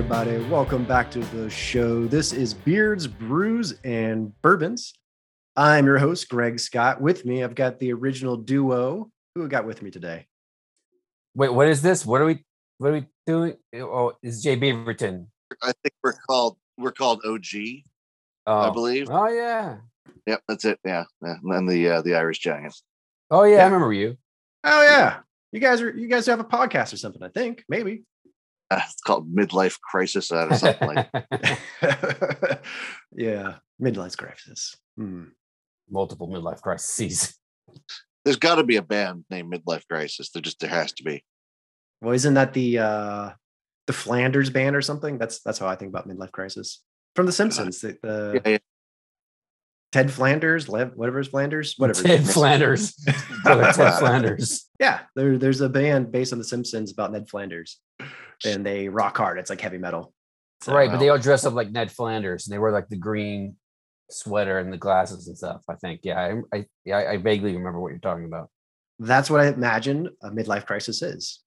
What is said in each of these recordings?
everybody? Welcome back to the show. This is Beards, Brews, and Bourbons. I'm your host, Greg Scott. With me, I've got the original duo. Who got with me today? Wait, what is this? What are we? What are we doing? Oh, is Jay Beaverton? I think we're called we're called OG. Oh, I believe. Oh yeah. Yep, that's it. Yeah, yeah. and the uh, the Irish Giants. Oh yeah, Yeah. I remember you. Oh yeah, you guys are you guys have a podcast or something? I think maybe. Uh, it's called midlife crisis uh, or something like. yeah, midlife crisis. Hmm. Multiple midlife crises. There's got to be a band named Midlife Crisis. There just there has to be. Well, isn't that the uh the Flanders band or something? That's that's how I think about midlife crisis from The Simpsons. The, the Yeah, yeah. Ted Flanders, Lev, whatever's Flanders, whatever. Ted Flanders. Ted Flanders. Yeah, there, there's a band based on The Simpsons about Ned Flanders, and they rock hard. It's like heavy metal. So, right, but they all dress up like Ned Flanders, and they wear like the green sweater and the glasses and stuff. I think. Yeah, I, I yeah, I vaguely remember what you're talking about. that's what I imagine a midlife crisis is.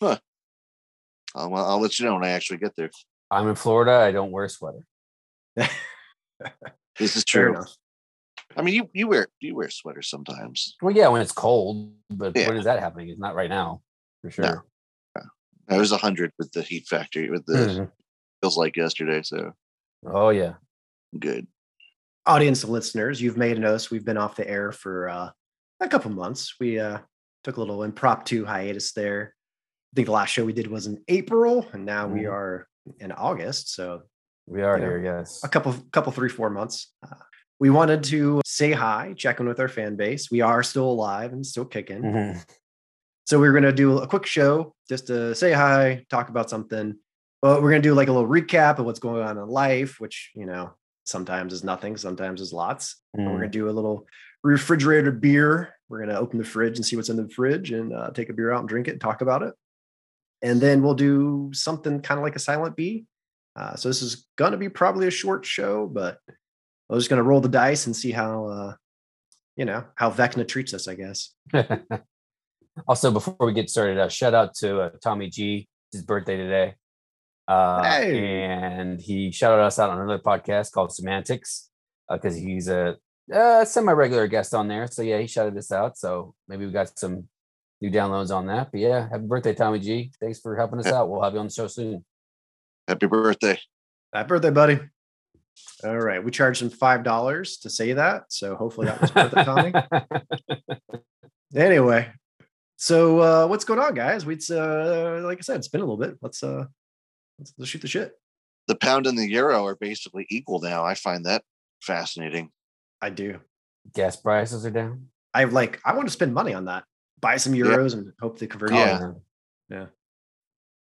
I'll, well, I'll let you know when I actually get there. I'm in Florida. I don't wear a sweater. This is true. I mean, you you wear you wear sweaters sometimes. Well, yeah, when it's cold, but Yeah. when is that happening? It's not right now, for sure. I was hundred with the heat factor. With the Mhm. feels like yesterday. So Oh yeah. good. Audience and listeners, you've made a notice. We've been off the air for uh, a couple months. We uh, took a little impromptu hiatus there. I think the last show we did was in April, and now we Mhm. are in August. So We are Yeah. here, yes. a couple couple three four months uh, we wanted to say hi check in with our fan base we are still alive and still kicking Mhm. so we are going to do a quick show just to say hi talk about something but we're going to do like a little recap of what's going on in life which you know sometimes is nothing sometimes is lots and we're Mm. going to do a little refrigerated beer we're going to open the fridge and see what's in the fridge and uh, take a beer out and drink it and talk about it and then we'll do something kind of like a silent B. Uh, so this is going to be probably a short show, but we're just going to roll the dice and see how, uh, you know, how Vecna treats us, I guess. also, before we get started, uh, shout out to uh, Tommy G. It's his birthday today. Uh, Hey. And he shouted us out on another podcast called Semantics because he's a uh, semi regular guest on there. So, yeah, he shouted us out. So, maybe we got some new downloads on that. But yeah, happy birthday, Tommy G. Thanks for helping us out. We'll have you on the show soon. Happy birthday. Happy birthday, buddy. All right. We charged him $5 to say that. So hopefully that was worth it, Tommy. Anyway. So uh, what's going on, guys? We, uh, like I said, it's been a little bit. Let's, uh, let's, let's shoot the shit. The pound and the euro are basically equal now. I find that fascinating. I do. Gas prices are down. I like, I want to spend money on that. Buy some Yeah. euros and hope they convert. Yeah. Oh,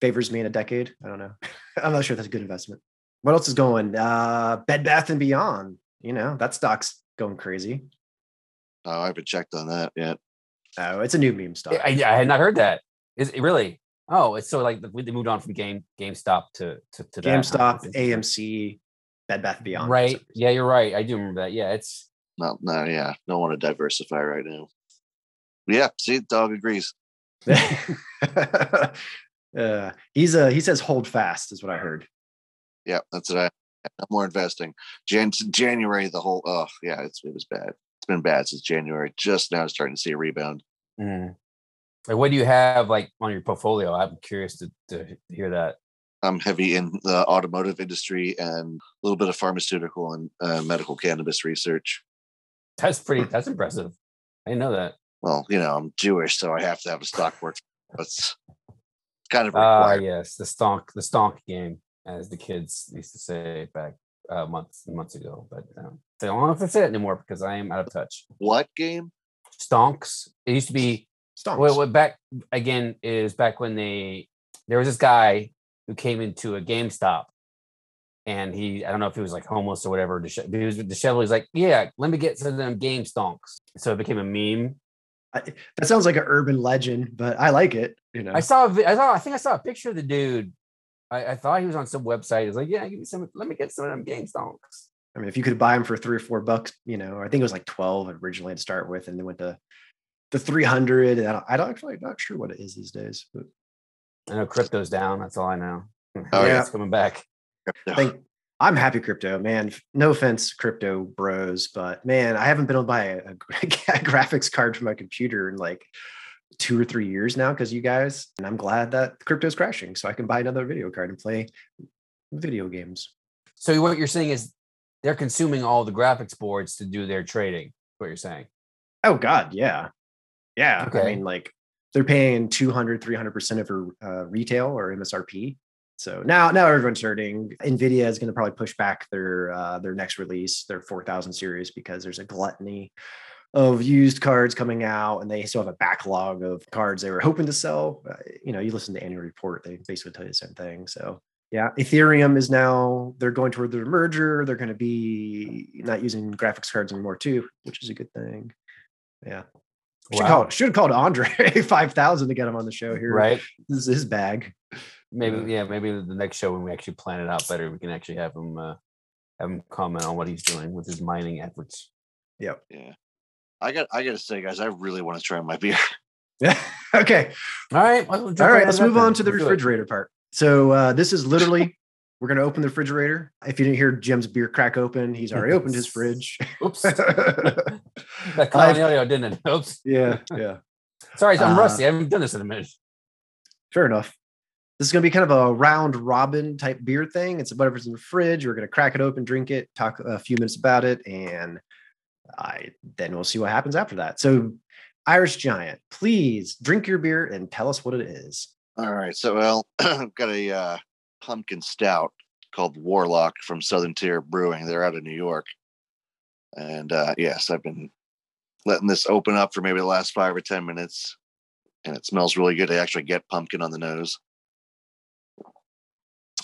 favors me in a decade. I don't know. I'm not sure if that's a good investment. What else is going? Uh Bed Bath and Beyond. You know, that stock's going crazy. Oh, I haven't checked on that yet. Oh, it's a new meme stock. I, I had not heard that. Is it really? Oh, it's so like they moved on from Game GameStop to to, to that. huh? GameStop, That's. AMC, Bed Bath and Beyond. Right. Yeah, you're right. I do remember that. Yeah, it's No, no, yeah. Don't want to diversify right now. Yeah, see, dog agrees. uh, he's uh he says hold fast is what I heard. Yeah, that's what I. I'm more investing. Jan January, the whole. Oh, yeah, it's it was bad. It's been bad since January. Just now, starting to see a rebound. mm. like what do you have like on your portfolio? I'm curious to, to hear that. I'm heavy in the automotive industry and a little bit of pharmaceutical and uh, medical cannabis research. That's pretty. That's impressive. I didn't know that. Well, you know, I'm Jewish, so I have to have a stock portfolio. It's kind of Ah, required. yes, the stonk, the stonk game, as the kids used to say back uh, months months ago. But um, I don't know if it's it anymore because I am out of touch. What game? Stonks. It used to be Stonks. Well, what back again is back when they there was this guy who came into a GameStop, and he I don't know if he was like homeless or whatever. dishe- But he was disheveled. He's like, yeah, let me get some of them Game Stonks. So it became a meme. I, that sounds like an urban legend, but I like it. You know, I saw, a I saw, I think I saw a picture of the dude. I, I thought he was on some website. He's like, yeah, give me some. Let me get some of them Game Stonks. I mean, if you could buy them for three or four bucks, you know, I think it was like 12 originally to start with, and then went to the 300. And I don't, I don't actually, not sure what it is these days, but I know crypto's down. That's all I know. Oh, yeah, yeah. it's coming back. Thank, I'm happy crypto, man. No offense, crypto bros, but man, I haven't been able to buy a, a graphics card for my computer in like two or three years now because you guys, and I'm glad that crypto's crashing so I can buy another video card and play video games. So what you're saying is they're consuming all the graphics boards to do their trading. What you're saying? Oh God, yeah, yeah. I mean, like they're paying 200, 300 percent of her uh, retail or MSRP. So now, now everyone's hurting. Nvidia is going to probably push back their uh, their next release, their 4000 series, because there's a gluttony of used cards coming out, and they still have a backlog of cards they were hoping to sell. Uh, you know, you listen to annual report; they basically tell you the same thing. So yeah, Ethereum is now they're going toward their merger. They're going to be not using graphics cards anymore too, which is a good thing. Yeah. Should, call, should have called Andre 5000 to get him on the show here. Right? This is his bag. Maybe Yeah. yeah. Maybe the next show when we actually plan it out better, we can actually have him uh, have him comment on what he's doing with his mining efforts. Yep. Yeah. I got I gotta say, guys, I really want to try my beer. Yeah. okay. All right. well, we'll jump All right. Let's move on to the Let's do it. refrigerator part. So uh, this is literally, we're going to open the refrigerator. If you didn't hear Jim's beer crack open, he's already opened his fridge. Oops. That caught audio, didn't it? Oops. yeah. Yeah. Sorry, I'm Uh, rusty. I haven't done this in a minute. Fair enough. This is going to be kind of a round robin type beer thing. It's whatever's in the fridge. We're going to crack it open, drink it, talk a few minutes about it, and I then we'll see what happens after that. So, Irish Giant, please drink your beer and tell us what it is. All right. So well, I've got a uh, pumpkin stout called Warlock from Southern Tier Brewing. They're out of New York. And uh, yes, I've been letting this open up for maybe the last five or ten minutes. And it smells really good. I actually get pumpkin on the nose.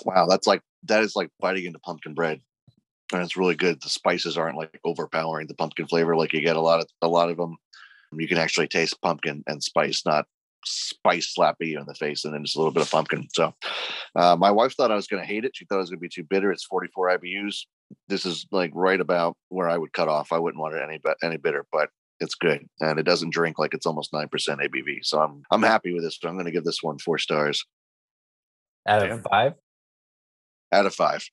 Wow, that's like that is like biting into pumpkin bread. And it's really good. The spices aren't like overpowering the pumpkin flavor like you get a lot of a lot of them. You can actually taste pumpkin and spice, not spice slapping you in the face and then just a little bit of pumpkin. So uh, my wife thought I was going to hate it. She thought it was going to be too bitter. It's 44 IBUs. This is like right about where I would cut off. I wouldn't want it any but any bitter, but it's good and it doesn't drink like it's almost nine percent ABV. So I'm I'm happy with this. So I'm going to give this one four stars Out of five. out of five.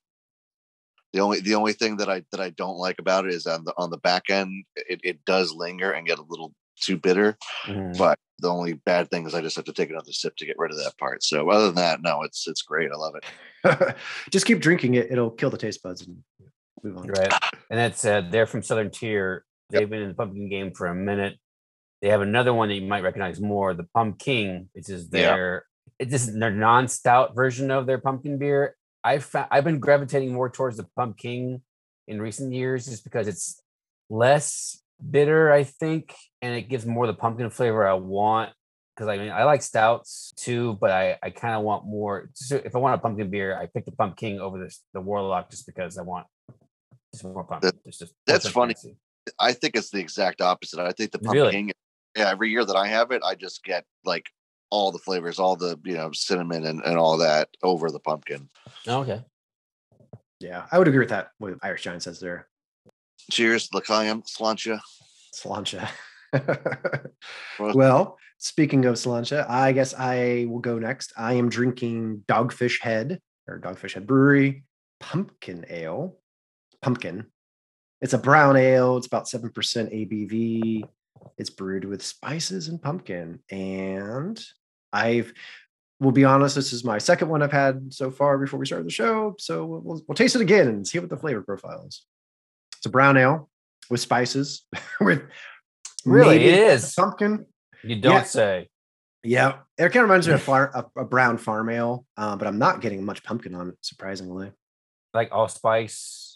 The only the only thing that I that I don't like about it is on the on the back end it, it does linger and get a little too bitter. Mhm. But the only bad thing is I just have to take another sip to get rid of that part. So other than that, no, it's it's great. I love it. Just keep drinking it; it'll kill the taste buds and move on. Right. And that's uh, they're from Southern Tier. They've been in the pumpkin game for a minute. They have another one that you might recognize more, the Pumking, which is their it- this is their non-stout version of their pumpkin beer. I've fa- I've been gravitating more towards the Pumking in recent years just because it's less bitter, I think, and it gives more the pumpkin flavor I want. Because I mean, I like stouts too, but I, I kind of want more. So if I want a pumpkin beer, I pick the Pumking over this the Warlock just because I want just more pumpkin. It's just that's funny. transparency. I think it's the exact opposite. I think the Really? pumpkin, yeah, every year that I have it, I just get like all the flavors, all the you know cinnamon and, and all that over the pumpkin. Oh, okay. Yeah, I would agree with that. What Irish Giant says there. Cheers, L'chaim, Sláinte. Sláinte. Well- well, speaking of Sláinte, I guess I will go next. I am drinking Dogfish Head or Dogfish Head Brewery Punkin Ale. Pumpkin. It's a brown ale. It's about 7% ABV. It's brewed with spices and pumpkin. And I've, we'll be honest, this is my second one I've had so far before we started the show. So we'll, we'll, taste it again and see what the flavor profile is. It's a brown ale with spices, with Really, it is. pumpkin. You don't Yeah. say. Yeah, it kind of reminds me of far, a, a brown farm ale, uh, but I'm not getting much pumpkin on it, surprisingly. Like allspice.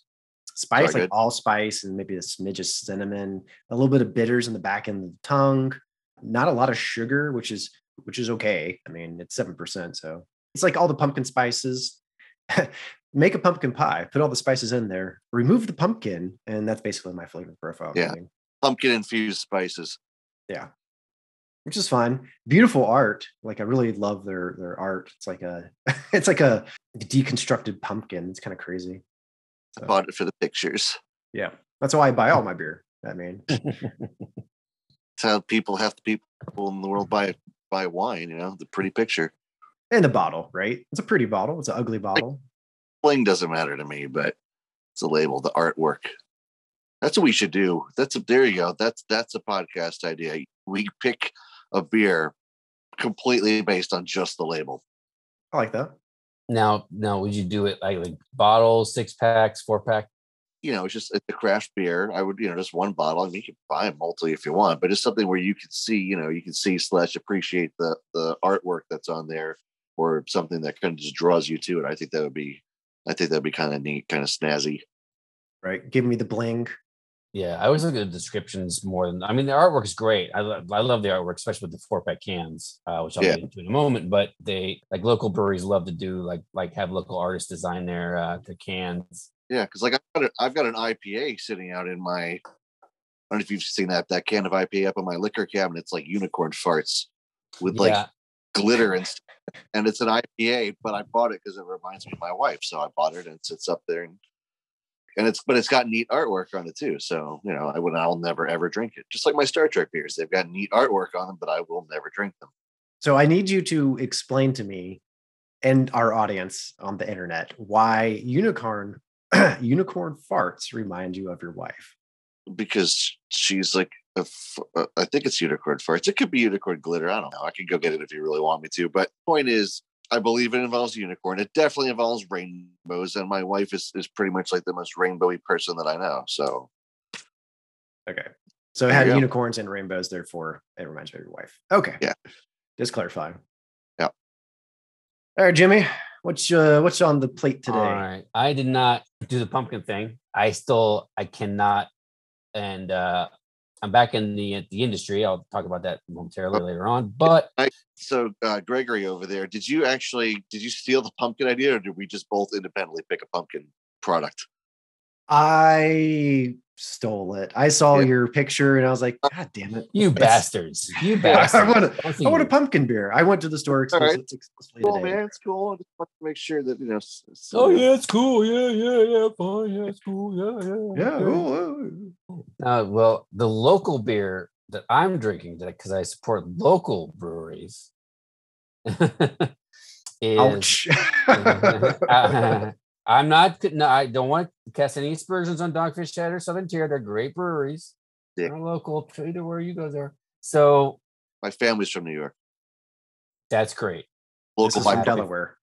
Spice, like good. allspice, and maybe a smidge of cinnamon, a little bit of bitters in the back end of the tongue. Not a lot of sugar, which is which is okay. I mean, it's seven percent, so it's like all the pumpkin spices. Make a pumpkin pie, put all the spices in there, remove the pumpkin, and that's basically my flavor profile. Yeah. Pumpkin infused spices. yeah which is fine beautiful art like i really love their their art it's like a it's like a deconstructed pumpkin it's kind of crazy I So, bought it for the pictures. yeah that's why i buy all my beer i mean It's how people have the people in the world buy buy wine. You know, the pretty picture. And the bottle, right? It's a pretty bottle. It's an ugly bottle. Bling doesn't matter to me, but it's a label, the artwork. That's what we should do. That's a there you go. That's that's a podcast idea. We pick a beer completely based on just the label. I like that. Now, now, would you do it like like bottles, six packs, four pack? You know, it's just it's a craft beer. I would, you know, just one bottle. I mean, you can buy a multi if you want, but it's something where you can see, you know, you can see slash appreciate the the artwork that's on there, or something that kind of just draws you to it. I think that would be, I think that'd be kind of neat, kind of snazzy. Right. Give me the bling. Yeah, I always look at the descriptions more than I mean the artwork is great. I love I love the artwork, especially with the four pack cans, uh, which I'll Yeah. get into in a moment. But they like local breweries love to do like like have local artists design their uh their cans. Yeah, because like I've got, a, I've got an IPA sitting out in my. I don't know if you've seen that that can of IPA up in my liquor cabinet. It's like unicorn farts with like yeah, glitter and stuff. and it's an IPA, but I bought it because it reminds me of my wife. So I bought it and it sits up there and and it's but it's got neat artwork on it too. So you know I would I'll never ever drink it. Just like my Star Trek beers, they've got neat artwork on them, but I will never drink them. So I need you to explain to me and our audience on the internet why unicorn unicorn farts remind you of your wife. because she's like a f- uh, I think it's unicorn farts. It could be unicorn glitter. I don't know. I can go get it if you really want me to. But point is, I believe it involves unicorn. It definitely involves rainbows, and my wife is is pretty much like the most rainbowy person that I know. So Okay. So it had you go. unicorns and rainbows, therefore it reminds me of your wife. Okay. Yeah. Just clarifying. Yeah. All right, Jimmy. What's uh what's on the plate today? All right. I did not do the pumpkin thing. I still I cannot and uh I'm back in the the industry. I'll talk about that momentarily later on. But so uh, Gregory over there, did you actually did you steal the pumpkin idea, or did we just both independently pick a pumpkin product? I stole it. I saw Yeah. your picture and I was like, God damn it. you It's- bastards. You I bastards. want a, I want a pumpkin beer. I went to the store All right. Cool, today. man. It's cool. I just want to make sure that you know. s- s- Oh yeah, it's cool. Yeah, yeah, yeah, fine. Yeah, it's cool. Yeah, yeah. Yeah. oh, oh. Uh, well, the local beer that I'm drinking today, because I support local breweries, is Ouch. Uh, I'm not. No, I don't want to cast any aspersions on Dogfish Head or Southern Tier. They're great breweries. Yeah. They're local. Either where you go there. So My family's from New York. that's great. Local is by from. Delaware.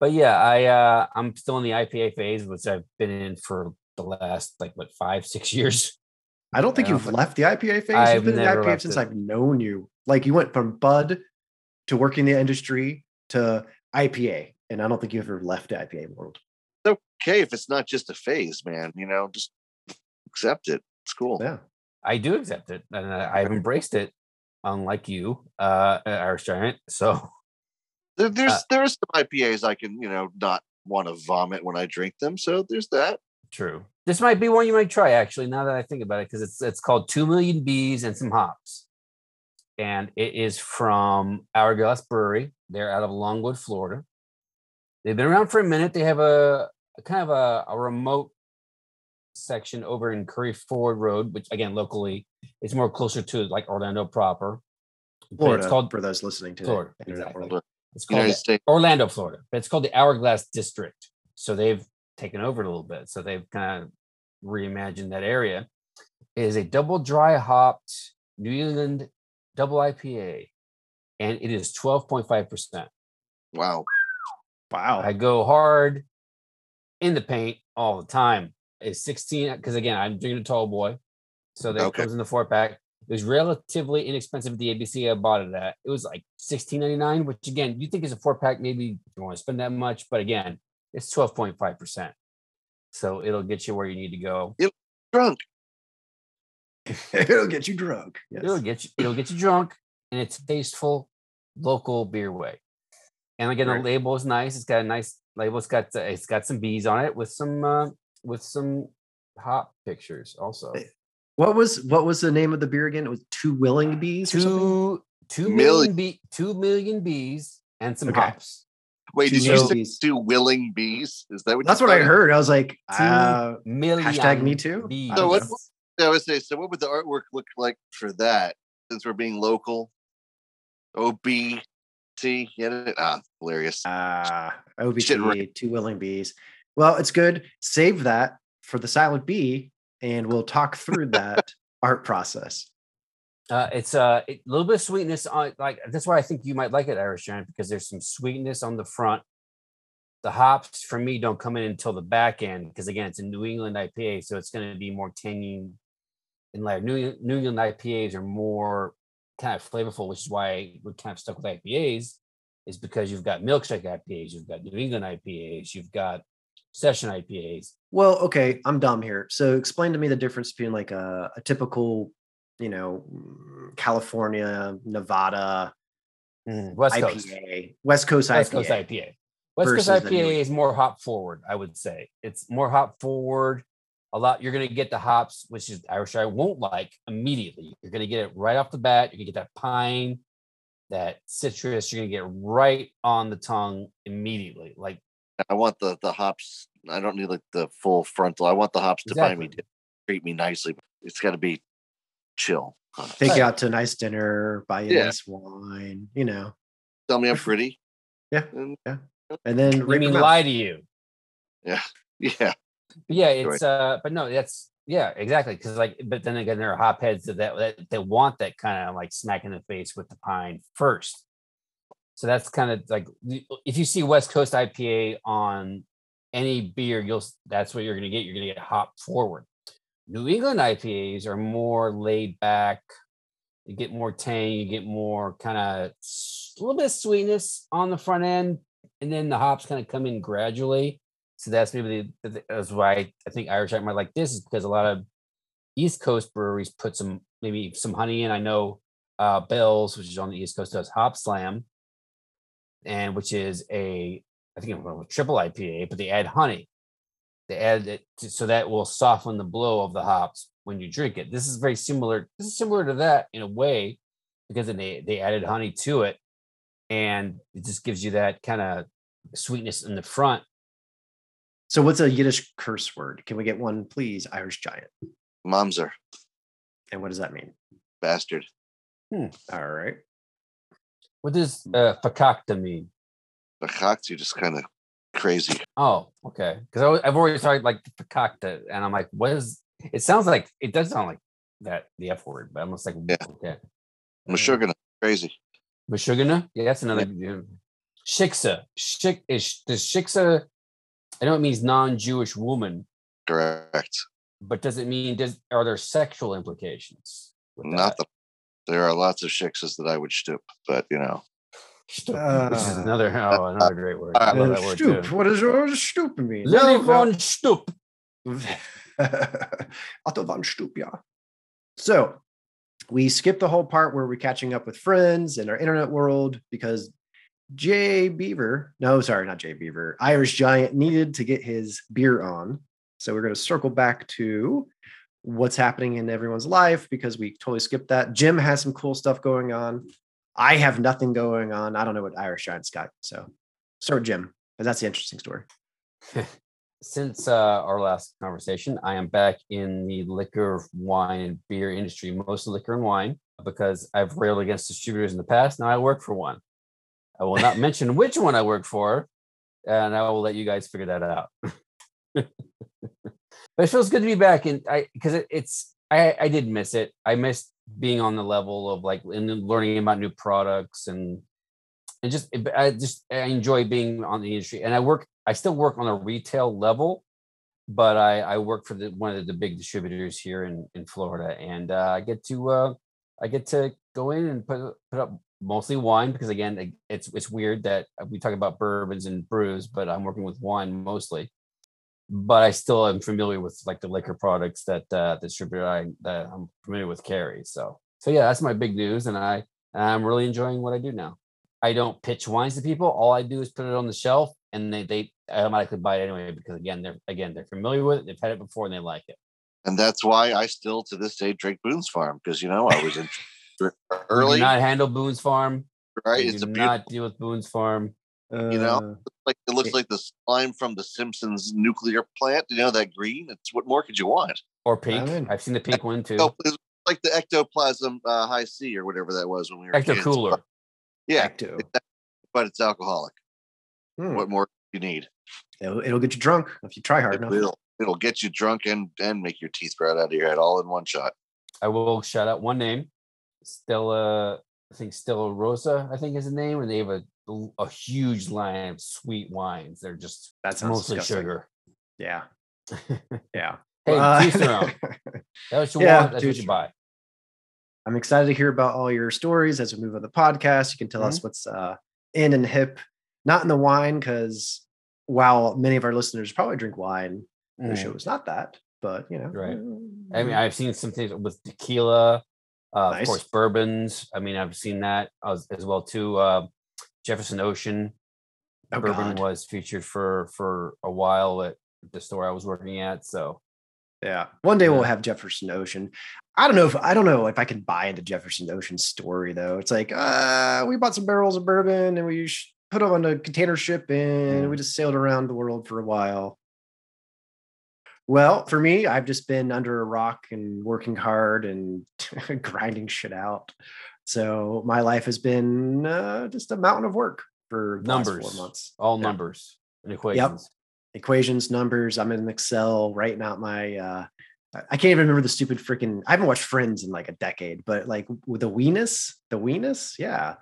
But yeah, I uh I'm still in the IPA phase, which I've been in for the last like what five six years. I don't think Yeah, you've but left the IPA phase. I've You've been in the IPA since it. I've known you. Like you went from Bud to working the industry to IPA, and I don't think you ever left the IPA world. It's okay if it's not just a phase, man. You know, just accept it. It's cool. Yeah. I do accept it, and I- I've embraced it, unlike you, uh, Irish Giant. So There, there's Uh, there are some IPAs I can you know not want to vomit when I drink them. So there's that. True. This might be one you might try actually. Now that I think about it, because it's it's called Two Million Bees and some hops, and it is from Hourglass Brewery. They're out of Longwood, Florida. They've been around for a minute. They have a, a kind of a, a remote section over in Curry Ford Road, which again locally it's more closer to like Orlando proper. But Florida, It's called for those listening to Florida, the internet exactly. world. it's called the- Orlando, Florida, but it's called the Hourglass District. So they've taken over a little bit. So they've kind of reimagined that area. It is a double dry hopped New England double IPA, and it is 12.5%. Wow. Wow. I go hard in the paint all the time. It's 16 uh, because again, I'm drinking a tall boy. So that Okay. comes in the four pack. It was relatively inexpensive at the ABC I bought it at. It was like $16.99, which again, you think is a four pack, maybe you don't want to spend that much, but again, it's 12.5%. So it'll get you where you need to go. It'll Drunk. It'll get you drunk. Yes. It'll get you, it'll get you drunk, and it's tasteful local beer way. And again, Right. the label is nice. It's got a nice label. It's got uh, it's got some bees on it with some uh, with some hop pictures also. Eh, What was what was the name of the beer again? It was Two Willing Bees. Two two Million. million bee two million bees and some Okay. hops. Wait, Two did you Willing say Bees. two willing bees? Is that what? That's you what I heard. I was like, Two uh, million hashtag me too? Bees. So what- I would say. So, what would the artwork look like for that? Since we're being local, O B See, get it? Ah, hilarious. Ah, Shit, OBT, right. two willing bees. Well, it's good. Save that for the silent B, and we'll talk through that art process. Uh, it's uh, a little bit of sweetness on like that's why I think you might like it, Irish Giant, because there's some sweetness on the front. The hops for me don't come in until the back end because again, it's a New England IPA, so it's going to be more tangy. And like New New England IPAs are more kind of flavorful, which is why we're kind of stuck with IPAs, is because you've got milkshake IPAs, you've got New England IPAs, you've got session IPAs. Well, okay, I'm dumb here. So explain to me the difference between like a, a typical, you know, mm, California, Nevada West Coast. IPA, West Coast West IPA. Coast IPA. West Coast versus the New IPA is more hop forward, I would say. It's more hop forward. A lot. You're going to get the hops, which is Irish I won't like immediately. You're going to get it right off the bat. You're going to get that pine, that citrus. You're going to get right on the tongue immediately. Like I want the the hops. I don't need like the full frontal. I want the hops to buy me, treat me nicely. It's got to be chill. Take Right. you out to a nice dinner, buy you a Yeah. nice wine, you know, Tell me I'm pretty. Yeah. And- and then I rape mean, lie to you. yeah. But yeah, it's uh, but no, that's yeah, exactly. Because like, but then again, there are hopheads that that, that they want that kind of like smack in the face with the pine first. So that's kind of like if you see West Coast IPA on any beer, you'll that's what you're gonna get. You're gonna get hop forward. New England IPAs are more laid back. You get more tang. You get more kind of a little bit of sweetness on the front end, and then the hops kind of come in gradually. So that's maybe the, the- that's why I think Irish Giant might like this is because a lot of East Coast breweries put some maybe some honey in. I know uh Bell's, which is on the East Coast, does Hop Slam, and which is a I think a triple IPA, but they add honey. They add it to, so that will soften the blow of the hops when you drink it. This is very similar. This is similar to that in a way because then they they added honey to it, and it just gives you that kind of sweetness in the front So what's a Yiddish curse word? Can we get one, please? Irish giant. Momser, And what does that mean? bastard. All right. What does uh, fakakta mean? The cocks, you just kind of crazy. Oh, okay. Because I've always heard like the fakakta, and I'm like, what is? It sounds like it does sound like that the F word, but I'm just like, Yeah. okay. I'm sugar crazy. Mashugana? Yeah, that's another. Yeah. Shiksa. Shik is does shiksa. I know it means non-Jewish woman, Correct. but does it mean does are there sexual implications? with Not that? the. There are lots of shixes that I would stoop, but you know, Shtup, which is Uh, another oh another great word. I uh, love Uh, that word stoop. too. What does your stoop mean? Lili von Shtupp. Otto von Stoop, yeah. So we skip the whole part where we're catching up with friends in our internet world because Jay Beaver, no, sorry, not Jay Beaver, Irish Giant needed to get his beer on. So we're going to circle back to what's happening in everyone's life because we totally skipped that. Jim has some cool stuff going on. I have nothing going on. I don't know what Irish Giant's got. So start Jim, because that's the interesting story. Since uh, our last conversation, I am back in the liquor, wine, and beer industry, mostly liquor and wine, because I've railed against distributors in the past. Now I work for one. I will not mention which one I work for, and I will let you guys figure that out. but it feels good to be back, and I because it, it's I I did miss it. I missed being on the level of like and learning about new products and and just I just I enjoy being on the industry, and I work. I still work on a retail level, but I I work for the one of the big distributors here in in Florida, and uh, I get to uh, I get to go in and put put up mostly wine because again it's it's weird that we talk about bourbons and brews, but I'm working with wine mostly. But I still am familiar with like the liquor products that uh, distributor I that I'm familiar with carries. So so yeah, that's my big news, and I I'm really enjoying what I do now. I don't pitch wines to people. All I do is put it on the shelf, and they they automatically buy it anyway because again they're again they're familiar with it. They've had it before and they like it. and that's why I still to this day drink Boone's Farm because you know I was in early, do not handle Boone's Farm. right? We It's do a beautiful, not deal with Boone's Farm. You know? Uh, like it looks it- like the slime from the Simpsons nuclear plant. You know that green? It's what more could you want? Or pink. in. I've seen the pink one too. Oh, it's like the ectoplasm uh, Hi-C or whatever that was when we were Ecto kids. cooler. Yeah, Ecto. but it's alcoholic. Hmm. What more do you need? It'll, it'll get you drunk if you try hard enough. It'll, it'll get you drunk and and make your teeth grow out of your head all in one shot. I will shout out one name, Stella. I think Stella Rosa. I think is the name, and they have a a huge line of sweet wines. They're just that's mostly disgusting. sugar. Yeah. Yeah. Hey, Uh. That's what you Yeah, want. That's to what you buy. I'm excited to hear about all your stories as we move on the podcast. You can tell Mm-hmm. us what's uh, in and hip, not in the wine, because while many of our listeners probably drink wine, the Mm. show is not that. But you know, Right. mm, I mean, I've seen some things with tequila, uh, Nice. of course, bourbons. I mean, I've seen that as, as well too. Uh, Jefferson Ocean Oh, bourbon God. was featured for for a while at the store I was working at. So yeah. One day we'll have Jefferson Ocean. I don't know if I don't know if I can buy into Jefferson Ocean's story though. It's like, uh, we bought some barrels of bourbon and we put them on a container ship and Mm. we just sailed around the world for a while. Well, for me, I've just been under a rock and working hard and grinding shit out. So my life has been uh, just a mountain of work for the last numbers, four months. all Yeah. numbers and equations. Yep. Equations, numbers. I'm in Excel writing out my. uh I I can't even remember the stupid freaking. I haven't watched Friends in like a decade, but like with the weenus, the weenus, yeah,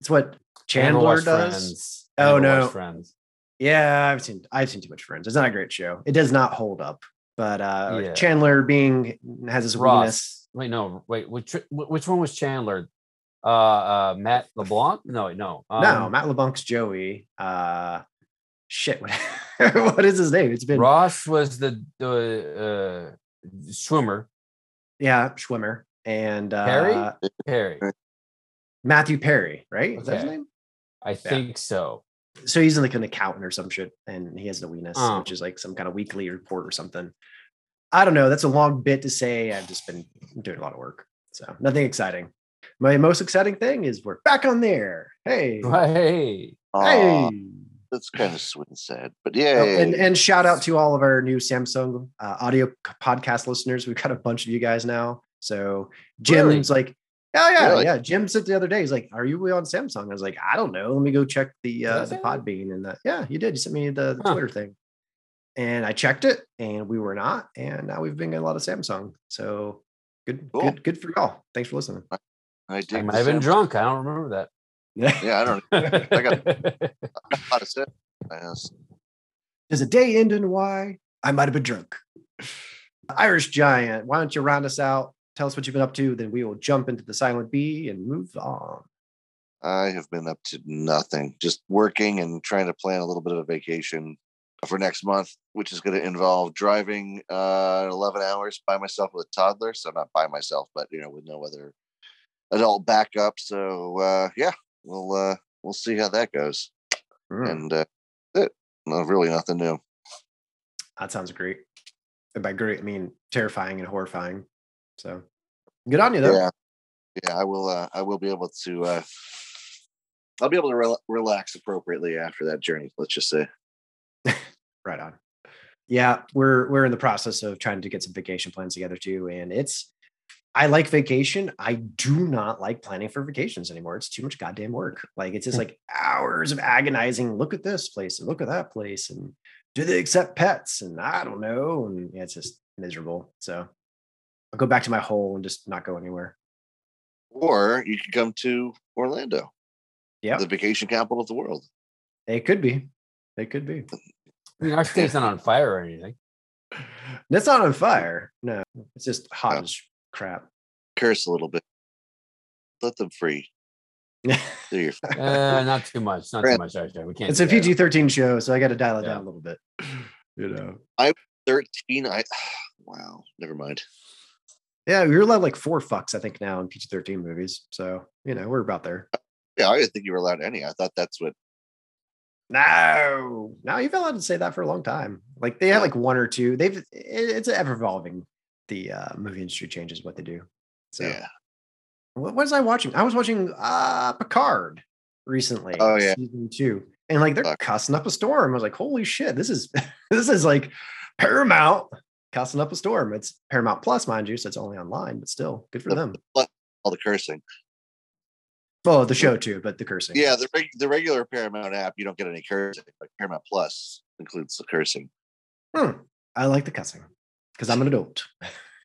it's what Chandler does. Oh, no. Friends. Yeah, I've seen I've seen too much Friends. It's not a great show. It does not hold up. But uh Yeah. Chandler being has his. Ross. Wait, no, wait. Which which one was Chandler? Uh, uh, Matt LeBlanc? No, no. no, um, Matt LeBlanc's Joey. Uh shit, what, what is his name? It's been Ross was the the uh, Schwimmer. yeah, Schwimmer and uh Perry? Perry. Matthew Perry, right? Is that his name? I think so. So he's like an accountant or some shit, and he has the weenus, Oh. which is like some kind of weekly report or something. I don't know. That's a long bit to say. I've just been doing a lot of work. So nothing exciting. My most exciting thing is we're back on there. Hey. Hey, Aw, Hey. that's kind of sweet and sad, but Oh, yeah. and, and shout out to all of our new Samsung uh, audio podcast listeners. We've got a bunch of you guys now. So Really? Like, oh yeah, Really? yeah. Jim said the other day, he's like, "Are you on Samsung?" I was like, "I don't know. Let me go check the uh, the? Podbean." And that, yeah, you did. You sent me the, the Huh. Twitter thing, and I checked it, and we were not. And now we've been getting a lot of Samsung. So good, Cool. good, good for y'all. Thanks for listening. I I dig might have been drunk. I don't remember that. Yeah, I don't I got a lot of sense. Yes. Does a day end in Y? I might have been drunk. Irish Giant, why don't you round us out? Tell us what you've been up to, then we will jump into the silent B and move on. I have been up to nothing, just working and trying to plan a little bit of a vacation for next month, which is going to involve driving uh, 11 hours by myself with a toddler. So not by myself, but you know, with no other adult backup. So uh, yeah, we'll uh, we'll see how that goes. Mm, And uh, it, no, really nothing new. that sounds great. And by great, I mean terrifying and horrifying. So good on you, though. Yeah, yeah, I will. Uh, I will be able to. Uh, I'll be able to rel relax appropriately after that journey. Let's just say. Right on. Yeah, we're we're in the process of trying to get some vacation plans together too, and it's. I like vacation. I do not like planning for vacations anymore. It's too much goddamn work. Like it's just like hours of agonizing. Look at this place and look at that place, and do they accept pets? And I don't know. And yeah, it's just miserable. So I'll go back to my hole and just not go anywhere. Or you could come to Orlando, Yeah, the vacation capital of the world. it could be. It could be. I mean, our state's not on fire or anything. That's not on fire. No, it's just hot Oh. as crap. Curse a little bit. Let them free. Do Uh, not too much. Not too much. Actually, we can't. it's a. PG 13 show, so I got to dial it Yeah. down a little bit. You know, I 13. I wow, never mind. Yeah, you're allowed like four fucks, I think, now in PG 13 movies. So, you know, we're about there. Yeah, I didn't think you were allowed any. I thought that's what No, no, you've been allowed to say that for a long time. Like they have like one or two. They've it- it's ever evolving. The uh, movie industry changes what they do. So, yeah. what was I watching? I was watching uh Picard recently. Oh, yeah. season two, and like they're Fuck. cussing up a storm. I was like, holy shit, this is this is like Paramount cussing up a storm. It's Paramount Plus, mind you, so it's only online, but still good for them. all the cursing. Oh, the show too, but the cursing. Yeah, the reg- the regular Paramount app, you don't get any cursing, but Paramount Plus includes the cursing. Hmm. I like the cussing because I'm an adult.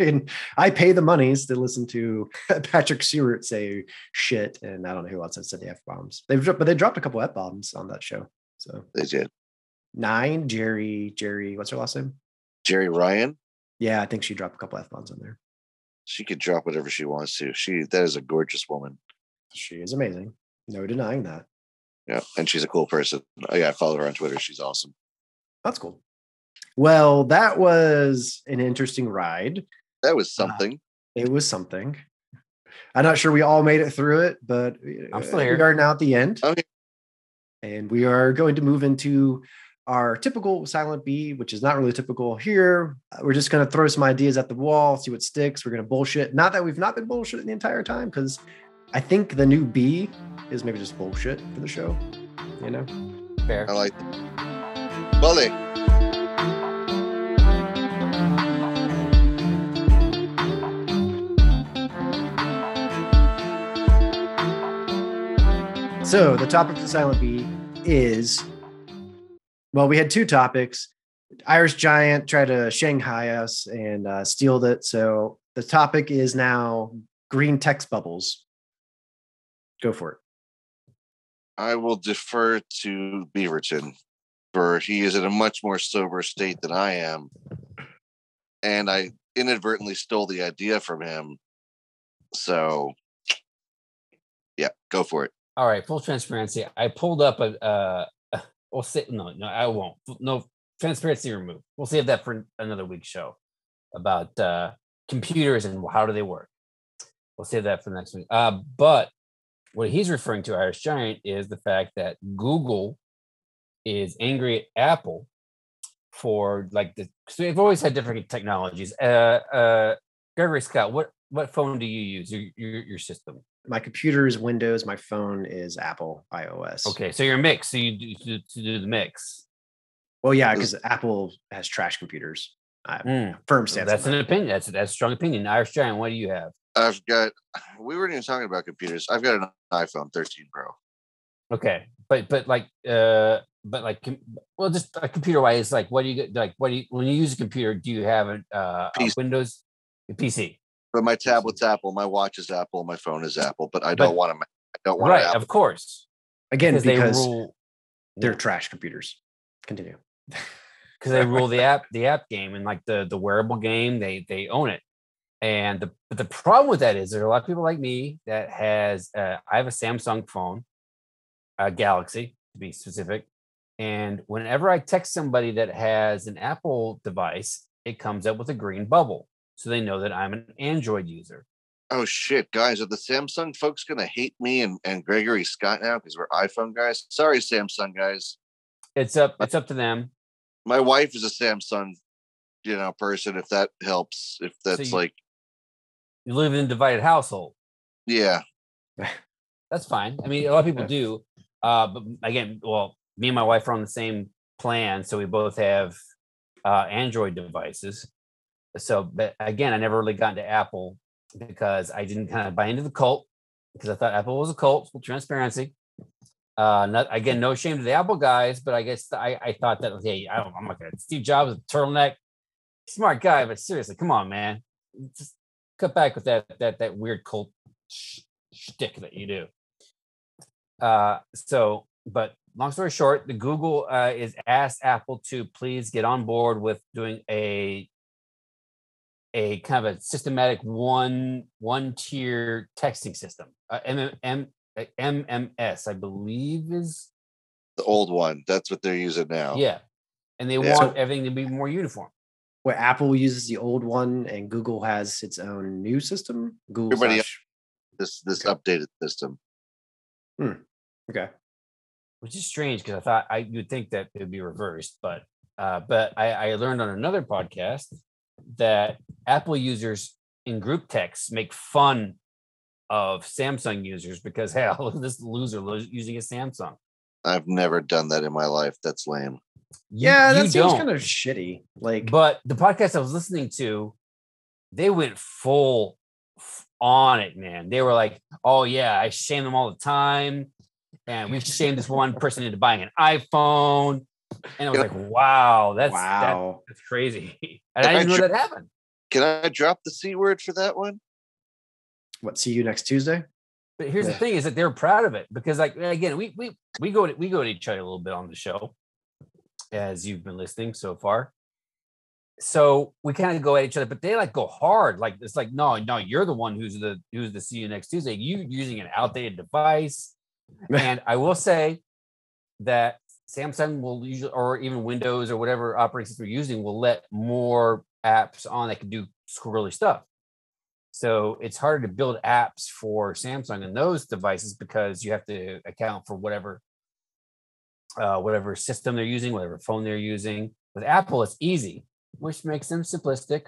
and I pay the monies to listen to Patrick Stewart say shit, and I don't know who else has said the f bombs. They've dropped, but they dropped a couple f bombs on that show. So They did. nine, Jeri, Jeri, what's her last name? Jeri Ryan, Yeah, I think she dropped a couple f bombs on there. she could drop whatever she wants to. She that is a gorgeous woman. She is amazing. No denying that. Yeah, and she's a cool person. Oh, yeah, I follow her on Twitter. She's awesome. That's cool. Well, that was an interesting ride. That was something. It was something. I'm not sure we all made it through it, but I'm still uh, here. we are now at the end. Okay. And we are going to move into our typical silent B, which is not really typical here. Uh, We're just going to throw some ideas at the wall, see what sticks. We're going to bullshit. Not that we've not been bullshitting the entire time, because I think the new B is maybe just bullshit for the show. You know? Fair. I like. Well, they So the topic for Silent B is well, we had two topics. Irish Giant tried to Shanghai us and uh, stealed it. So the topic is now green text bubbles. Go for it. I will defer to Beaverton, for he is in a much more sober state than I am, and I inadvertently stole the idea from him. So, yeah, go for it. All right, full transparency. I pulled up a. Uh, we'll say no, no, I won't. No transparency removed. We'll save that for another week's show about uh, computers and how do they work. We'll save that for the next week. Uh, but what he's referring to, Irish Giant, is the fact that Google is angry at Apple for like the. So they've always had different technologies. Uh, uh, Gregory Scott, what what phone do you use? Your your, your system. My computer is Windows. My phone is Apple iOS. Okay, so you're mixed. So you do, to, to do the mix. Well, yeah, because Apple has trash computers. I Mm, firm stance. that's on an that. opinion. That's that's a strong opinion. Irish Giant, what do you have? I've got. We weren't even talking about computers. I've got an iPhone 13 Pro. Okay, but but like uh, but like com- well, just uh, computer wise, like what do you get? Like what do you when you use a computer? Do you have a, uh, a Windows, a PC? But my tablet's Apple, my watch is Apple, my phone is Apple. But I don't want to. I don't want Right, to. of course, Again, because because, they rule. they're trash computers. Continue. because they rule the app the app game and like the the wearable game they they own it and the but the problem with that is there are a lot of people like me that has uh, i have a samsung phone a galaxy to be specific and whenever i text somebody that has an apple device it comes up with a green bubble so they know that i'm an android user Oh shit, guys! Are the Samsung folks gonna hate me and, and Gregory Scott now because we're iPhone guys? Sorry, Samsung guys. it's up it's up to them My wife is a Samsung, you know, person. If that helps, if that's you- like, you live in a divided household yeah, that's fine. I mean, a lot of people do. Uh, but again, well, me and my wife are on the same plan, so we both have uh, Android devices. So, but again, I never really got into Apple because I didn't kind of buy into the cult because I thought Apple was a cult. Full transparency. Uh, not again, no shame to the Apple guys, but I guess I, I thought that hey, I don't, I'm not gonna Steve Jobs with turtleneck, smart guy, but seriously, come on, man, just cut back with that that that weird cult sh- shtick that you do. Uh, so, but long story short, the Google uh, is asked Apple to please get on board with doing a a kind of a systematic one one tier texting system. Uh, M- M- uh, MMS, I believe, is the old one. That's what they're using now. yeah, and they Yeah. want everything to be more uniform. Where Apple uses the old one and Google has its own new system. Google Everybody- slash- This this Okay. updated system. Hmm. okay. which is strange because I thought I you'd think that it would be reversed, but uh, but I, I learned on another podcast that Apple users in group texts make fun of Samsung users because hey, look at this loser lo- using a Samsung. I've never done that in my life. That's lame. You- Yeah, that seems don't. kind of shitty. Like, But the podcast I was listening to, they went full f- on it, man. They were like, "Oh yeah, I shame them all the time, and we shamed this one person into buying an iPhone." And I was like, "Wow, that's that- that's crazy." And I didn't know that happened. Can I drop the c word for that one? What? See you next Tuesday. But here's the thing: is that they're proud of it because, like, again, we we we go to, we go to each other a little bit on the show, as you've been listening so far. So we kind of go at each other, but they like go hard. Like it's like, no, no, you're the one who's the who's the see you next Tuesday. You using an outdated device, and I will say that Samsung will usually, or even Windows or whatever operating system you're using, will let more apps on that can do squirrely stuff. So it's harder to build apps for Samsung and those devices because you have to account for whatever uh, whatever system they're using, whatever phone they're using. With Apple, it's easy, which makes them simplistic.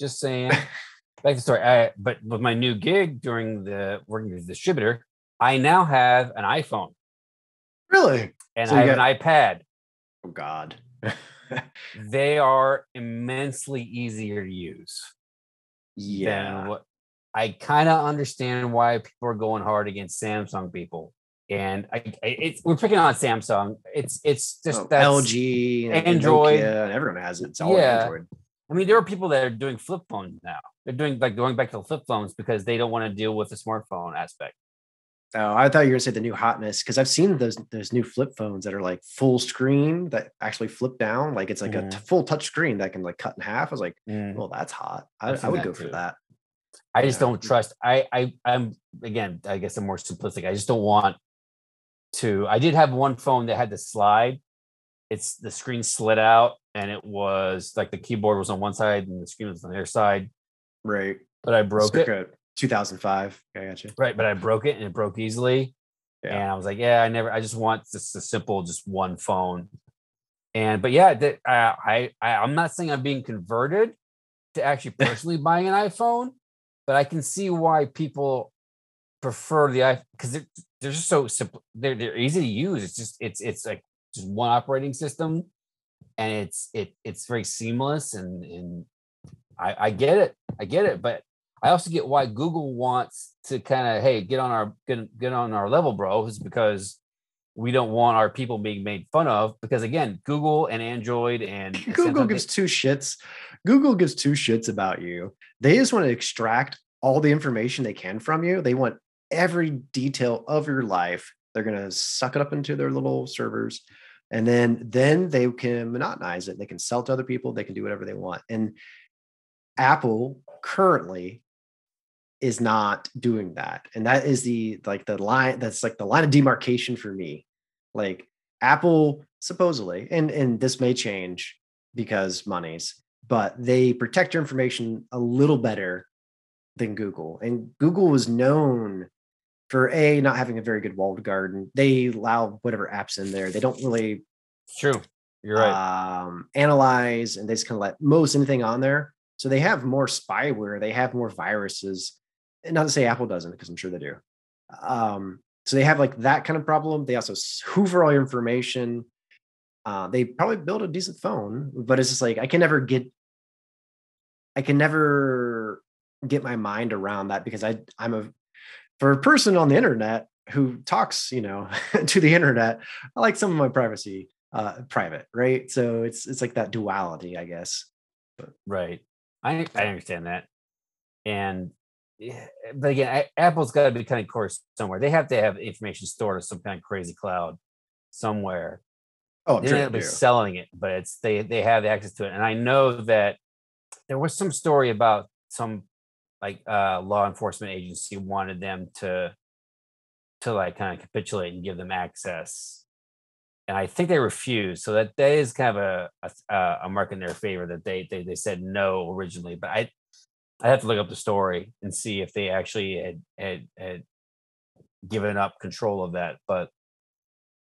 Just saying. Back to the story. I, but with my new gig during the working as a distributor, I now have an iPhone Really? and So I have an iPad. Oh God. They are immensely easier to use. yeah. what I kind of understand why people are going hard against Samsung people. And I, I it's we're picking on Samsung. It's it's just Oh, that's, LG, and Android. And everyone has it. It's all Yeah. Android. I mean, there are people that are doing flip phones now. They're doing like going back to the flip phones because they don't want to deal with the smartphone aspect. Oh, I thought you were gonna say the new hotness because I've seen those those new flip phones that are like full screen that actually flip down, like it's like a Mhm. t- full touch screen that can like cut in half. I was like, Mm. well, that's hot. I, I would go for that. I just Yeah. don't trust. I I I'm again. I guess I'm more simplistic. I just don't want to. I did have one phone that had the slide. It's the screen slid out, and it was like the keyboard was on one side and the screen was on the other side. Right. But I broke it. Circa 2005. I got you. Right, but I broke it and it broke easily. Yeah. And I was like, yeah, I never. I just want just a simple, just one phone. And but yeah, that uh, I, I I'm not saying I'm being converted to actually personally buying an iPhone, but I can see why people prefer the iPhone because they're they're just so simple. They're they're easy to use. It's just it's it's like just one operating system, and it's it it's very seamless and and I I get it. I get it, but I also get why Google wants to kind of hey get on our get, get on our level, bro, is because we don't want our people being made fun of. Because again, Google and Android and Google gives two shits. Google gives two shits about you. They just want to extract all the information they can from you. They want every detail of your life. They're gonna suck it up into their little servers, and then then they can monetize it. They can sell to other people. They can do whatever they want. And Apple currently is not doing that, and that is the like the line. That's like the line of demarcation for me. Like Apple supposedly, and and this may change because monies, but they protect your information a little better than Google. And Google was known for a not having a very good walled garden. They allow whatever apps in there. They don't really true. You're right. um, analyze, and they just kind of let most anything on there. So they have more spyware. They have more viruses. Not to say Apple doesn't, because I'm sure they do. Um, so they have like that kind of problem. They also hoover all your information. Uh, they probably build a decent phone, but it's just like I can never get. I can never get my mind around that because I I'm a for a person on the internet who talks, you know, to the internet. I like some of my privacy uh private, right? So it's it's like that duality, I guess. Right. I I understand that. And but again, I, Apple's got to be cutting course somewhere. They have to have information stored in some kind of crazy cloud somewhere. Oh, I'm They're sure not they be do. selling it, but it's they they have access to it. And I know that there was some story about some like uh law enforcement agency wanted them to to like kind of capitulate and give them access. And I think they refused. So that that is kind of a a, a mark in their favor that they they they said no originally. But I I have to look up the story and see if they actually had had, had given up control of that. But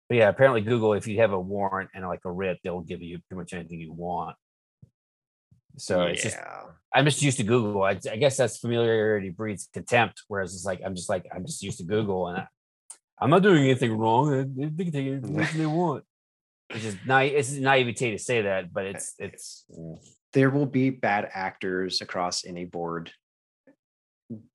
but yeah, apparently Google, if you have a warrant and like a writ, they'll give you pretty much anything you want. So it's just. I'm just used to Google. I, I guess that's familiarity breeds contempt. Whereas it's like I'm just like I'm just used to Google, and I, I'm not doing anything wrong. They they can take anything they want. It's just naive. It's naivete to say that, but it's it's There will be bad actors across any board.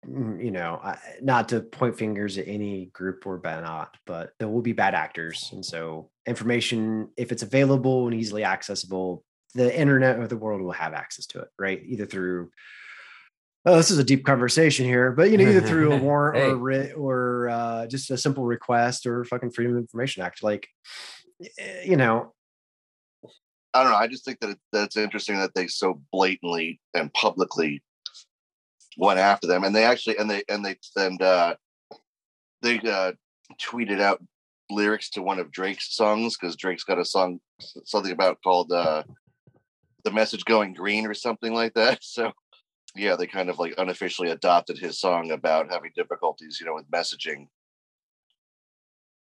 mm, you know, not to point fingers at any group or not, but there will be bad actors. And so information, if it's available and easily accessible, the internet or the world will have access to it, right? Either through oh, this is a deep conversation here, but you know, either through a warrant Hey. or writ or uh, just a simple request or fucking Freedom of Information Act. Like, eh, you know, I don't know. I just think that it, that's interesting that they so blatantly and publicly went after them, and they actually and they and they and uh, they uh, tweeted out lyrics to one of Drake's songs because Drake's got a song something about called uh, "The Message Going Green" or something like that. So yeah, they kind of like unofficially adopted his song about having difficulties, you know, with messaging.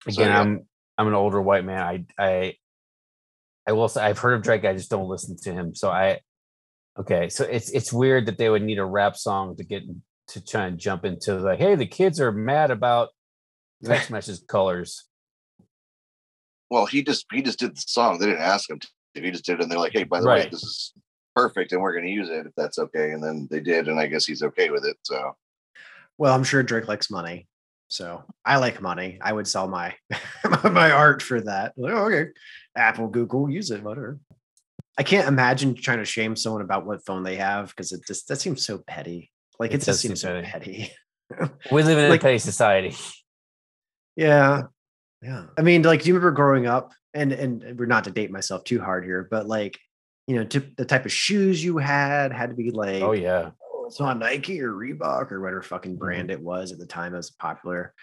So, Again, yeah. I'm I'm an older white man. I I I will say I've heard of Drake. I just don't listen to him. So I okay. So it's it's weird that they would need a rap song to get to try and jump into like, hey, the kids are mad about text message colors. Well, he just he just did the song. They didn't ask him to. He just did it, and they're like, "Hey, by the way, this is perfect, and we're going to use it if that's okay." And then they did, and I guess he's okay with it. So well, I'm sure Drake likes money. So I like money. I would sell my my art for that. Like, oh, okay, Apple, Google, use it, whatever. I can't imagine trying to shame someone about what phone they have because it just that seems so petty. Like It it, just seems so petty. petty. We live in Like- a petty society. Yeah. Yeah. I mean, like, do you remember growing up? And and we're not to date myself too hard here, but like, you know, to, the type of shoes you had had to be oh, like, Oh yeah. It's not Nike or Reebok or whatever fucking Mm-hmm. brand it was at the time that was popular.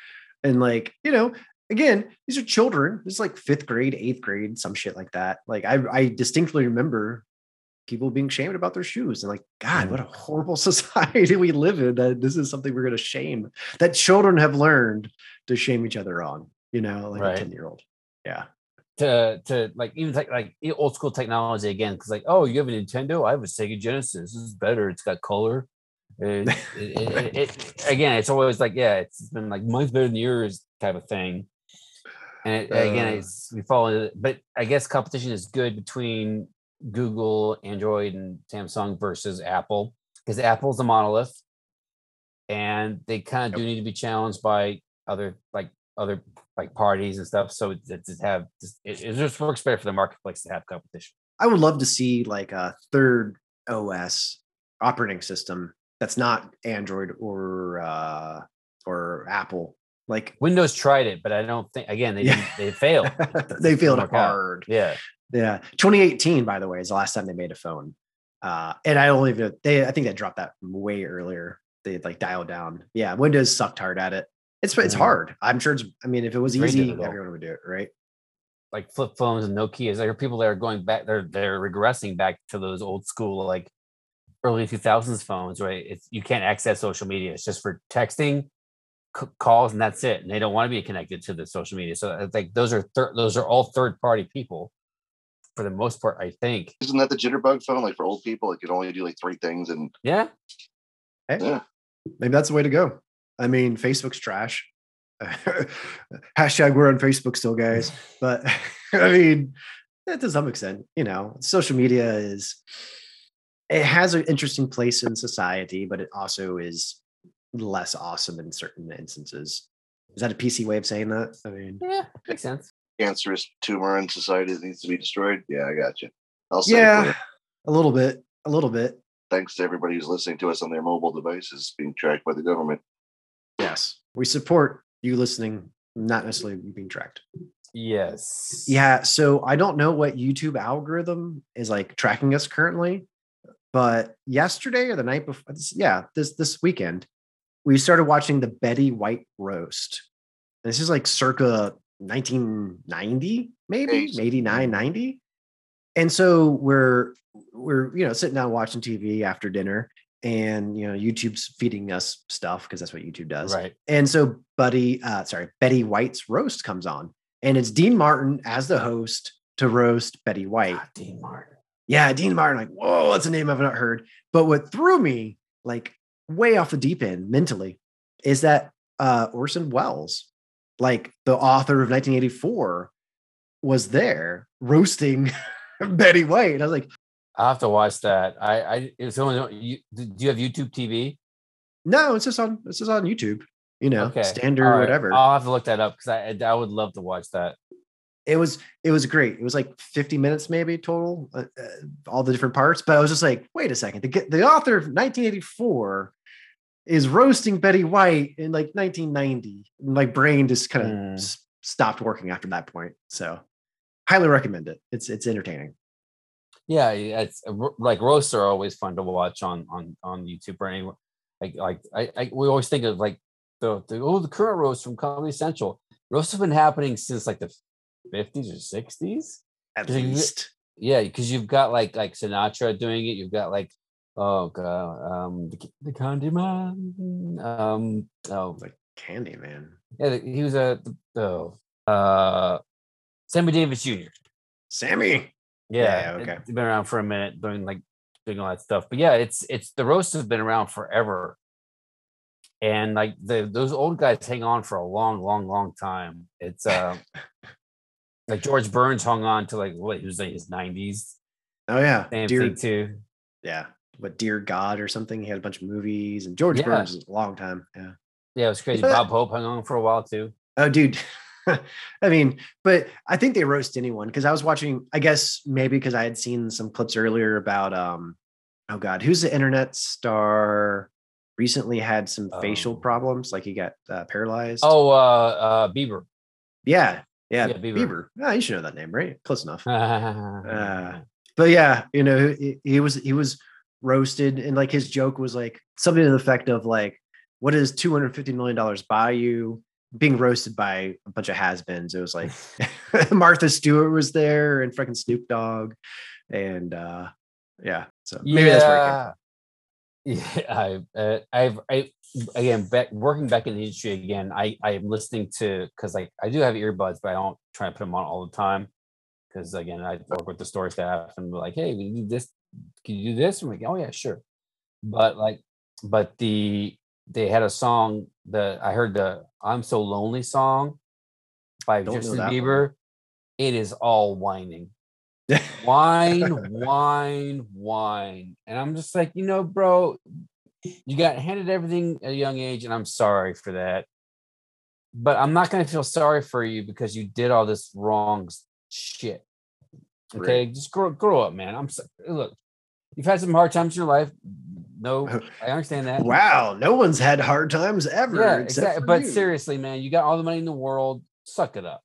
And like, you know, again, these are children. This is like fifth grade, eighth grade, some shit like that. Like I, I distinctly remember people being shamed about their shoes and like, God, Mm. what a horrible society we live in. That this is something we're gonna shame that children have learned to shame each other on, you know, like Right. a 10 year old. Yeah. to to like even like like old school technology again because like oh you have a Nintendo I have a Sega Genesis this is better it's got color it, it, it, again it's always like yeah it's been like mine's better than yours type of thing and it, again Uh. it's we fall into but I guess competition is good between Google Android and Samsung versus Apple because Apple's a monolith and they kind of do need to be challenged by other like other like parties and stuff. So it, it just have it, it just works better for the marketplace to have competition. I would love to see like a third OS operating system that's not Android or uh or Apple. Like Windows tried it, but I don't think again they Yeah. they failed. they failed work out. hard. Yeah, Yeah. 2018, by the way, is the last time they made a phone. Uh and I don't even they I think they dropped that way earlier. They like dialed down. Yeah, Windows sucked hard at it. It's it's Mhm. hard. I'm sure it's I mean if it was easy, everyone would do it, right? like flip phones and Nokia's. There are people that are going back. They're they're regressing back to those old school like early 2000s phones. Right? It's you can't access social media. It's just for texting, c- calls, and that's it. And they don't want to be connected to the social media. So uh, I think those are thir- those are all third party people for the most part. I think. isn't that the jitterbug phone? Like for old people, it could only do like three things, and Yeah. Hey, Yeah. maybe that's the way to go. I mean, Facebook's trash. Hashtag we're on Facebook still, guys. But I mean, to some extent, you know, social media is it has an interesting place in society, but it also is less awesome in certain instances. Is that a PC way of saying that? I mean, Yeah. Makes sense. cancerous tumor in society that needs to be destroyed. Yeah, I got you. I'll say yeah, a little bit, a little bit. thanks to everybody who's listening to us on their mobile devices being tracked by the government. Yes, we support you listening, not necessarily you being tracked. Yes. Yeah, so I don't know what YouTube algorithm is like tracking us currently, but yesterday or the night before, yeah, this this weekend, we started watching the Betty White roast. This is like circa 1990, maybe Eight. 89, 90. And so we're we're you know sitting down watching TV after dinner, and you know YouTube's feeding us stuff because that's what YouTube does. Right. And so Buddy, uh, sorry, Betty White's roast comes on, and it's Dean Martin as the host to roast Betty White. Dean Martin. Yeah, Dean Martin, like, whoa, that's a name I've not heard. But what threw me like way off the deep end mentally is that uh Orson Welles, like the author of 1984, was there roasting Betty White. And I was like, I have to watch that. I I it's only you. Do you have YouTube TV? No, it's just on it's just on YouTube. You know, Okay, standard right, whatever. I'll have to look that up because I I would love to watch that. It was it was great. It was like 50 minutes maybe total, uh, uh, all the different parts. But I was just like, wait a second. The the author of 1984 is roasting Betty White in like 1990. My brain just kind of Mm. stopped working after that point. So, highly recommend it. It's it's entertaining. Yeah, yeah, it's uh, like roasts are always fun to watch on on on YouTube or anywhere. Like like I, I we always think of like the, the oh the current roast from Comedy Central. Roasts have been happening since like the fifties or sixties. At Is it- least. Yeah, because you've got like like Sinatra doing it. You've got like oh god, um, the, the Candyman. Um, oh Like Candyman. yeah, he was a oh, uh, Sammy Davis Jr. Sammy. Yeah, Yeah, okay. it's been around for a minute, doing like doing all that stuff. But yeah, it's it's the roast has been around forever, and like the those old guys hang on for a long, long, long time. It's uh like George Burns hung on to like what he was like his nineties. Oh yeah. Same Dear, thing too. yeah. What Dear God or something. He had a bunch of movies and George Yeah. Burns is a long time. Yeah. Yeah, it was crazy. But- Bob Hope hung on for a while too. Oh, dude. I mean, but I think they roast anyone because I was watching, I guess maybe because I had seen some clips earlier about um oh god, who's the internet star recently had some facial Um, problems, like he got uh, paralyzed. Oh, uh, uh, Bieber. yeah. Yeah, yeah, Bieber. Bieber. Ah, you should know that name, right? Close enough. uh, but yeah, you know, he, he was he was roasted, and like his joke was like something to the effect of like, "What does two hundred fifty million dollars buy you?" Being roasted by a bunch of has-beens. It was like Martha Stewart was there, and freaking Snoop Dogg, and uh yeah. So maybe that's where yeah. Yeah, I, uh, I've, I, again, back working back in the industry again. I, I am listening to because like I do have earbuds, but I don't try to put them on all the time because again, I work with the store staff and we're like, hey, we do this. Can you do this? I'm like, oh yeah, sure. But like, but the they had a song that I heard the "I'm So Lonely" song by Don't Justin that one. Bieber. It is all whining wine, wine, wine. And I'm just like, you know, bro, you got handed everything at a young age, and I'm sorry for that. But I'm not gonna feel sorry for you because you did all this wrong shit. Okay, just grow grow up, man. I'm so, look, you've had some hard times in your life. No, I understand that. wow, no one's had hard times ever. Yeah, except exactly. But you. seriously, man, you got all the money in the world. Suck it up.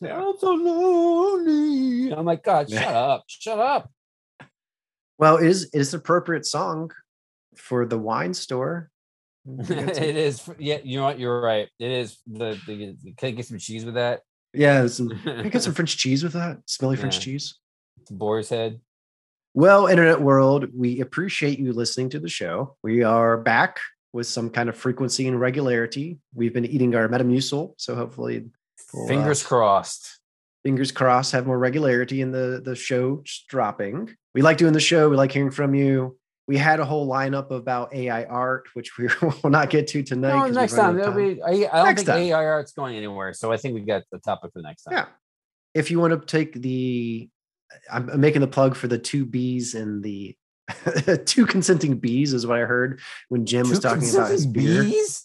Yeah. I'm so lonely. I'm like, God, shut up, shut up. well, it is it's an appropriate song for the wine store. You got some- it is. Yeah, you know what? You're right. It is. The, the can I get some cheese with that? yeah, some, can I get some French cheese with that? Smelly French Yeah. cheese. Boar's head. Well, internet world, we appreciate you listening to the show. We are back with some kind of frequency and regularity. We've been eating our Metamucil, so hopefully, we'll, uh, Fingers crossed. fingers crossed, have more regularity in the the show dropping. We like doing the show. We like hearing from you. We had a whole lineup about AI art, which we will not get to tonight. No, next time. of That'll be, I, I don't Next think time. AI art's going anywhere. So I think we got the topic for the next time. Yeah. If you want to take the, I'm making the plug for the two bees and the two consenting bees is what I heard when Jim was talking about his beer. bees?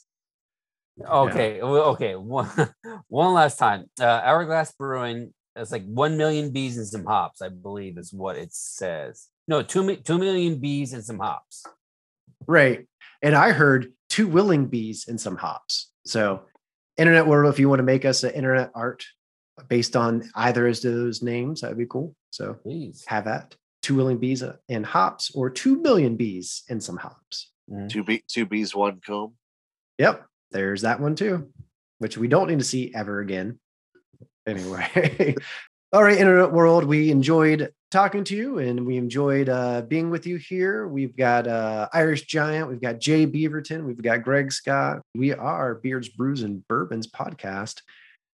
Okay. Well, okay. One, one last time. Uh, Hourglass Brewing. It's like one million bees and some hops, I believe, is what it says. No, two two million bees and some hops. Right. And I heard two willing bees and some hops. So, internet world, if you want to make us an internet art based on either of those names, that'd be cool. So, Please. have that two willing bees and hops or two million bees and some hops. Mhm. Two bee, two bees, one comb. Yep. There's that one too, which we don't need to see ever again. Anyway. All right, internet world. We enjoyed talking to you and we enjoyed uh, being with you here. We've got uh, Irish Giant, we've got Jay Beaverton, we've got Greg Scott. We are Beards, Brews, and Bourbons podcast.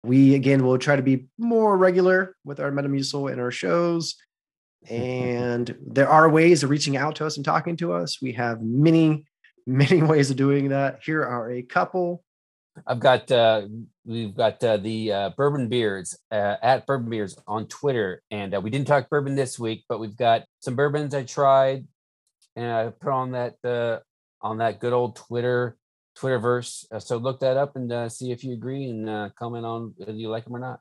We again will try to be more regular with our Metamucil and our shows. And there are ways of reaching out to us and talking to us. We have many, many ways of doing that. Here are a couple. I've got uh we've got uh, the uh, bourbon beards uh, at bourbon beards on Twitter, and uh, we didn't talk bourbon this week, but we've got some bourbons I tried, and I put on that uh, on that good old Twitter Twitterverse. Uh, so look that up and uh, see if you agree and uh, comment on whether you like them or not.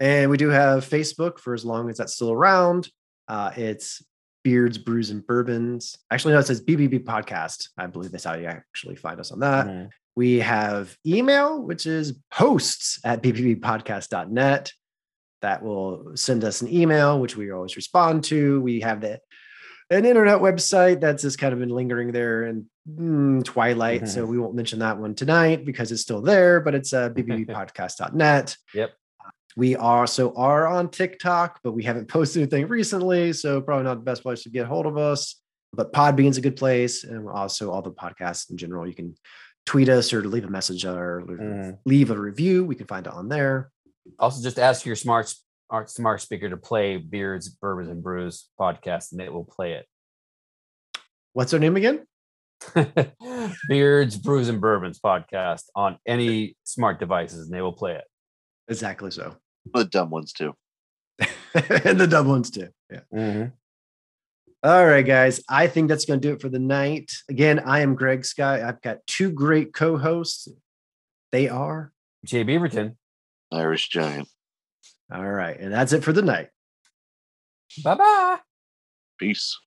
And we do have Facebook for as long as that's still around. Uh, it's Beards, Brews, and Bourbons. Actually, no, it says BBB Podcast. I believe that's how you actually find us on that. Mhm. We have email, which is hosts at bbbpodcast.net. That will send us an email, which we always respond to. We have the, an internet website that's just kind of been lingering there in mm, twilight. So we won't mention that one tonight because it's still there, but it's uh, bbbpodcast.net. Yep. We also are on TikTok, but we haven't posted anything recently. So probably not the best place to get hold of us. But Podbean's a good place. And also all the podcasts in general. You can tweet us or leave a message or Mhm. leave a review. We can find it on there. Also, just ask your smart s- our smart speaker to play Beards, Bourbons, and Brews podcast, and it will play it. What's their name again? Beards, Brews, and Bourbons podcast on any smart devices, and they will play it. Exactly so. The dumb ones too. and the dumb ones too. Yeah. All right, guys. I think that's going to do it for the night. Again, I am Greg Sky. I've got two great co hosts. They are. Jay Beaverton. Irish Giant. All right. And that's it for the night. Bye bye. Peace.